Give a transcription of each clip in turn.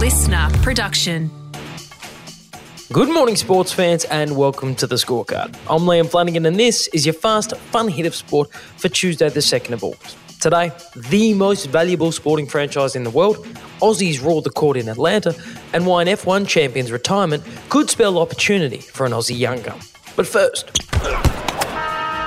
listener production. Good morning, sports fans, and welcome to the scorecard. I'm Liam Flanagan, and this is your fast, fun hit of sport for Tuesday, the 2nd of August. Today, the most valuable sporting franchise in the world, Aussies ruled the court in Atlanta, and why an F1 champion's retirement could spell opportunity for an Aussie young gun. But first,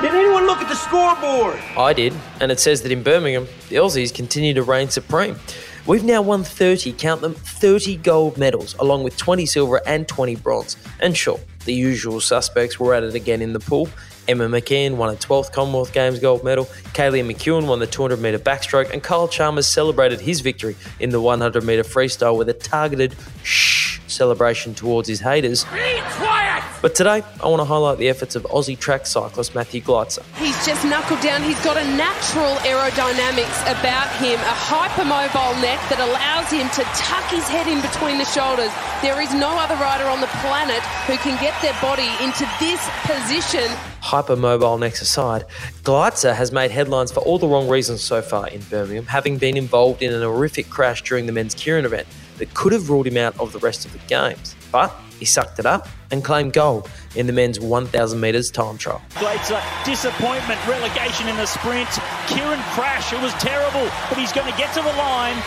Did anyone look at the scoreboard? I did, and it says that in Birmingham, the Aussies continue to reign supreme. We've now won 30, count them, 30 gold medals, along with 20 silver and 20 bronze. And sure, the usual suspects were at it again in the pool. Emma McKeon won a 12th Commonwealth Games gold medal, Kaylee McKeown won the 200 metre backstroke, and Kyle Chalmers celebrated his victory in the 100 metre freestyle with a targeted shh celebration towards his haters. Be quiet! But today, I want to highlight the efforts of Aussie track cyclist Matthew Glaetzer. He's just knuckled down. He's got a natural aerodynamics about him, a hypermobile neck that allows him to tuck his head in between the shoulders. There is no other rider on the planet who can get their body into this position. hypermobile next aside, Glaetzer has made headlines for all the wrong reasons so far in Birmingham, having been involved in an horrific crash during the men's keirin event that could have ruled him out of the rest of the games. But he sucked it up and claimed gold in the men's 1,000 metres time trial. Glaetzer, disappointment, relegation in the sprint. keirin crash, it was terrible, but he's going to get to the line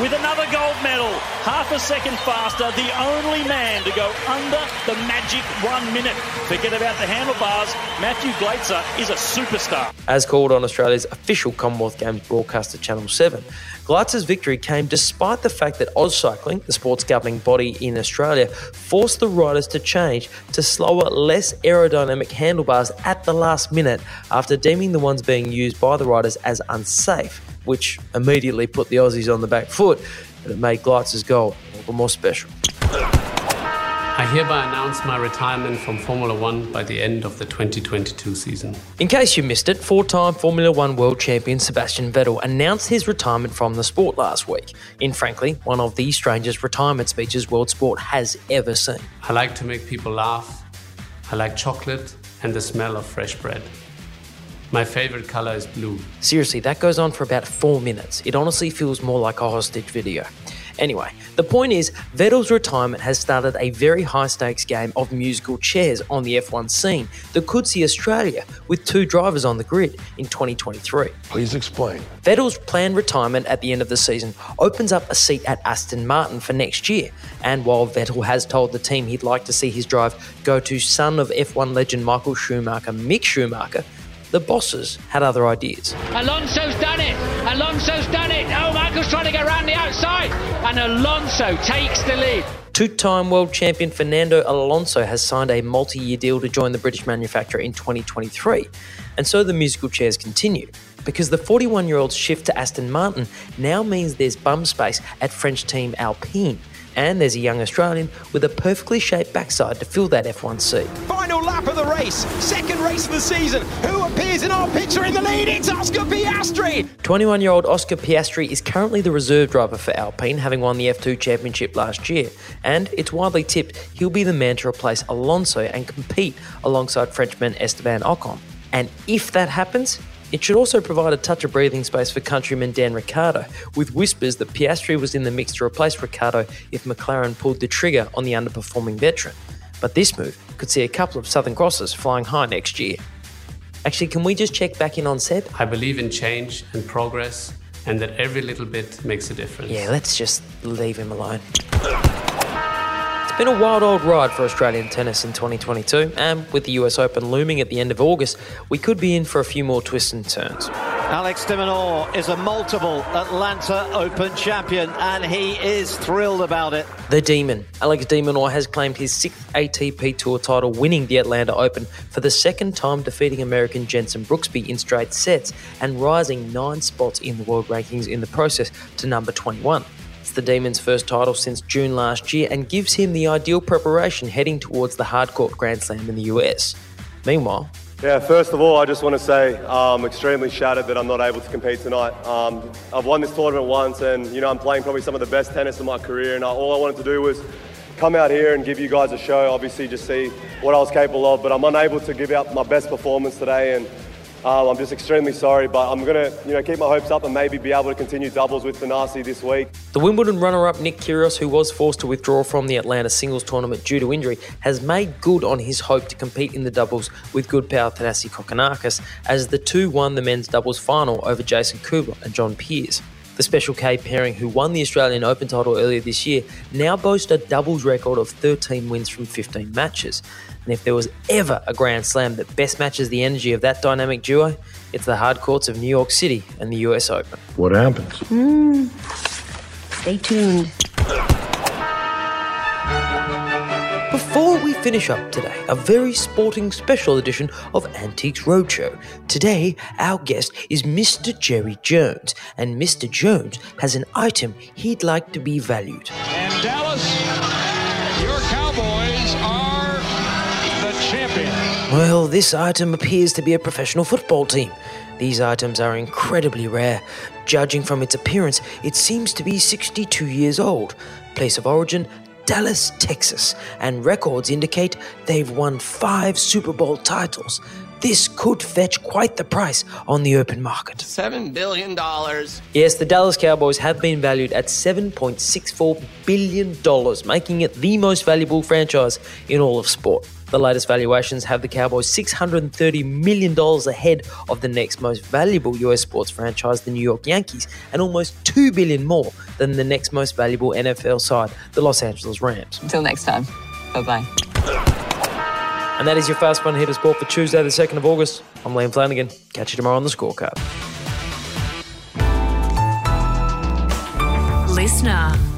with another gold medal. Half a second faster, the only man to go under the magic one minute. Forget about the handlebars. Matthew Glaetzer is a superstar. As called on Australia's official Commonwealth Games broadcaster Channel 7, Glaetzer's victory came despite the fact that AusCycling, the sports governing body in Australia, forced the riders to change to slower, less aerodynamic handlebars at the last minute after deeming the ones being used by the riders as unsafe, which immediately put the Aussies on the back foot, and it made Glaetzer's goal all the more special. I hereby announce my retirement from Formula One by the end of the 2022 season. In case you missed it, four time Formula One world champion Sebastian Vettel announced his retirement from the sport last week, in frankly one of the strangest retirement speeches world sport has ever seen. I like to make people laugh. I like chocolate and the smell of fresh bread. My favorite color is blue. Seriously, that goes on for about four minutes. It honestly feels more like a hostage video. Anyway, the point is, Vettel's retirement has started a very high stakes game of musical chairs on the F1 scene that could see Australia with two drivers on the grid in 2023. Please explain. Vettel's planned retirement at the end of the season opens up a seat at Aston Martin for next year. And while Vettel has told the team he'd like to see his drive go to son of F1 legend Michael Schumacher, Mick Schumacher, the bosses had other ideas. Alonso's done it. Alonso's done it. Oh, Michael's trying to get around the outside. And Alonso takes the lead. Two time world champion Fernando Alonso has signed a multi year deal to join the British manufacturer in 2023. And so the musical chairs continue. Because the 41 year old's shift to Aston Martin now means there's bum space at French team Alpine. And there's a young Australian with a perfectly shaped backside to fill that F1 seat. Final lap of the race, second race of the season. Who appears in our picture in the lead? It's Oscar Piastri. 21 year old Oscar Piastri is currently the reserve driver for Alpine, having won the F2 championship last year. And it's widely tipped he'll be the man to replace Alonso and compete alongside Frenchman Esteban Ocon. And if that happens, it should also provide a touch of breathing space for countryman Dan Ricciardo, with whispers that Piastri was in the mix to replace Ricciardo if McLaren pulled the trigger on the underperforming veteran. But this move could see a couple of Southern Crosses flying high next year. Actually, can we just check back in on Seb? I believe in change and progress, and that every little bit makes a difference. Yeah, let's just leave him alone. Been a wild old ride for Australian tennis in 2022, and with the US Open looming at the end of August, we could be in for a few more twists and turns. Alex de Minaur is a multiple Atlanta Open champion, and he is thrilled about it. The Demon. Alex de Minaur has claimed his sixth ATP Tour title, winning the Atlanta Open for the second time, defeating American Jensen Brooksby in straight sets and rising nine spots in the world rankings in the process to number 21. It's the Demon's first title since June last year and gives him the ideal preparation heading towards the hardcourt Grand Slam in the US. Meanwhile, Yeah, first of all, I just want to say I'm extremely shattered that I'm not able to compete tonight. Um, I've won this tournament once, and you know I'm playing probably some of the best tennis of my career, and I, all I wanted to do was come out here and give you guys a show. Obviously, just see what I was capable of, but I'm unable to give out my best performance today, and Um, I'm just extremely sorry, but I'm going to you know, keep my hopes up and maybe be able to continue doubles with Thanasi this week. The Wimbledon runner up Nick Kyrgios, who was forced to withdraw from the Atlanta singles tournament due to injury, has made good on his hope to compete in the doubles with good pal Thanasi Kokkinakis as the two won the men's doubles final over Jason Kubler and John Peers. The Special K pairing, who won the Australian Open title earlier this year, now boast a doubles record of 13 wins from 15 matches. And if there was ever a Grand Slam that best matches the energy of that dynamic duo, it's the hard courts of New York City and the US Open. What happens? Mm. Stay tuned. Before we finish up today, a very sporting special edition of Antiques Roadshow. Today, our guest is Mr. Jerry Jones, and Mr. Jones has an item he'd like to be valued. And Dallas, your Cowboys are the champion. Well, this item appears to be a professional football team. These items are incredibly rare. Judging from its appearance, it seems to be 62 years old. Place of origin, Dallas, Texas, and records indicate they've won five Super Bowl titles. This could fetch quite the price on the open market. $7 billion. Yes, the Dallas Cowboys have been valued at $7.64 billion, making it the most valuable franchise in all of sport. The latest valuations have the Cowboys $630 million ahead of the next most valuable US sports franchise, the New York Yankees, and almost $2 billion more than the next most valuable NFL side, the Los Angeles Rams. Until next time, bye bye. And that is your Fast One Hit of Sport for Tuesday, the 2nd of August. I'm Liam Flanagan. Catch you tomorrow on the scorecard. Listener.